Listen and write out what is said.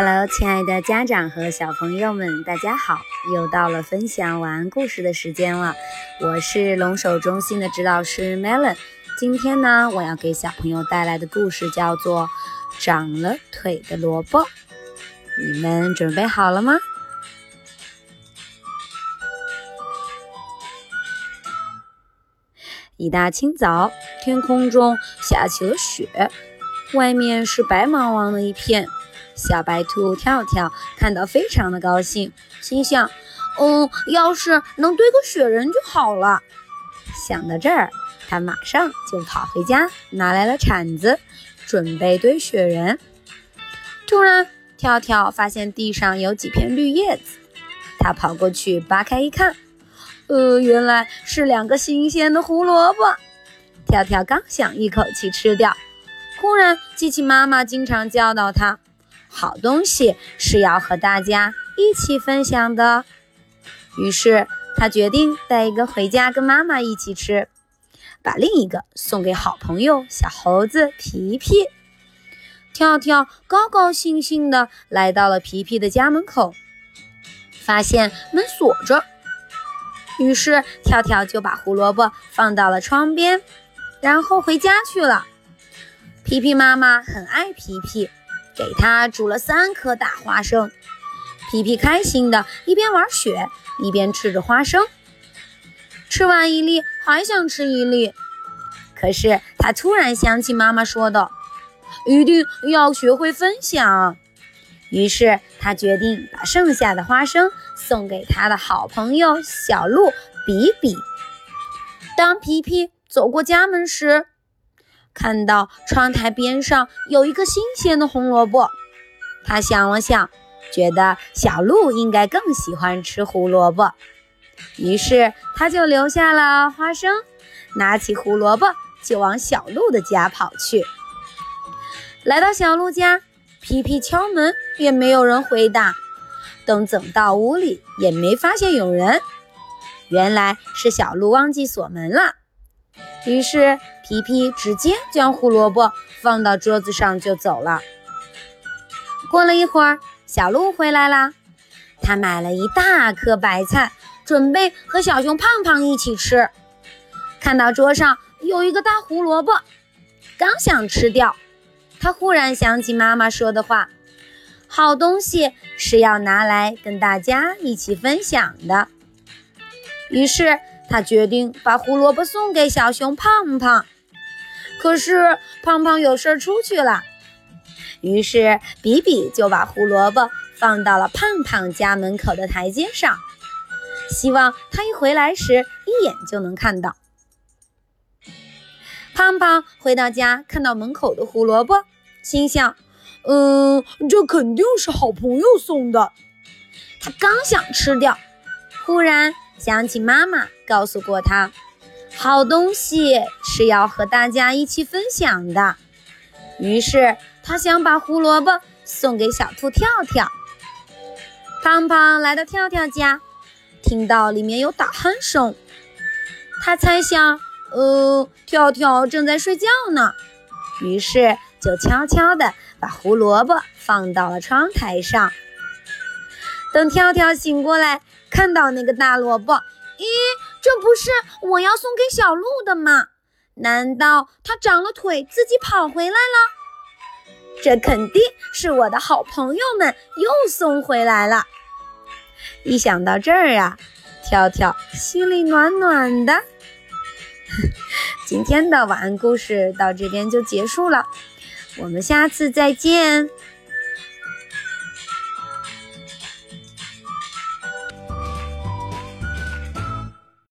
Hello，亲爱的家长和小朋友们，大家好！又到了分享晚安故事的时间了。我是龙首中心的指导师 Melon。今天呢，我要给小朋友带来的故事叫做《长了腿的萝卜》。你们准备好了吗？一大清早，天空中下起了雪，外面是白茫茫的一片。小白兔跳跳看到，非常的高兴，心想：“嗯，要是能堆个雪人就好了。”想到这儿，他马上就跑回家，拿来了铲子，准备堆雪人。突然，跳跳发现地上有几片绿叶子，他跑过去扒开一看，呃，原来是两个新鲜的胡萝卜。跳跳刚想一口气吃掉，忽然记起妈妈经常教导他。好东西是要和大家一起分享的，于是他决定带一个回家跟妈妈一起吃，把另一个送给好朋友小猴子皮皮。跳跳高高兴兴地来到了皮皮的家门口，发现门锁着，于是跳跳就把胡萝卜放到了窗边，然后回家去了。皮皮妈妈很爱皮皮。给他煮了三颗大花生，皮皮开心的一边玩雪一边吃着花生，吃完一粒还想吃一粒。可是他突然想起妈妈说的，一定要学会分享。于是他决定把剩下的花生送给他的好朋友小鹿比比。当皮皮走过家门时，看到窗台边上有一个新鲜的红萝卜，他想了想，觉得小鹿应该更喜欢吃胡萝卜，于是他就留下了花生，拿起胡萝卜就往小鹿的家跑去。来到小鹿家，皮皮敲门也没有人回答，等走到屋里也没发现有人，原来是小鹿忘记锁门了。于是皮皮直接将胡萝卜放到桌子上就走了。过了一会儿，小鹿回来了，他买了一大颗白菜，准备和小熊胖胖一起吃。看到桌上有一个大胡萝卜，刚想吃掉，他忽然想起妈妈说的话：“好东西是要拿来跟大家一起分享的。”于是。他决定把胡萝卜送给小熊胖胖，可是胖胖有事出去了。于是比比就把胡萝卜放到了胖胖家门口的台阶上，希望他一回来时一眼就能看到。胖胖回到家，看到门口的胡萝卜，心想：“嗯，这肯定是好朋友送的。”他刚想吃掉，忽然。想起妈妈告诉过他，好东西是要和大家一起分享的。于是他想把胡萝卜送给小兔跳跳。胖胖来到跳跳家，听到里面有打鼾声，他猜想，呃，跳跳正在睡觉呢。于是就悄悄地把胡萝卜放到了窗台上。等跳跳醒过来。看到那个大萝卜，咦，这不是我要送给小鹿的吗？难道它长了腿自己跑回来了？这肯定是我的好朋友们又送回来了。一想到这儿啊，跳跳心里暖暖的。今天的晚安故事到这边就结束了，我们下次再见。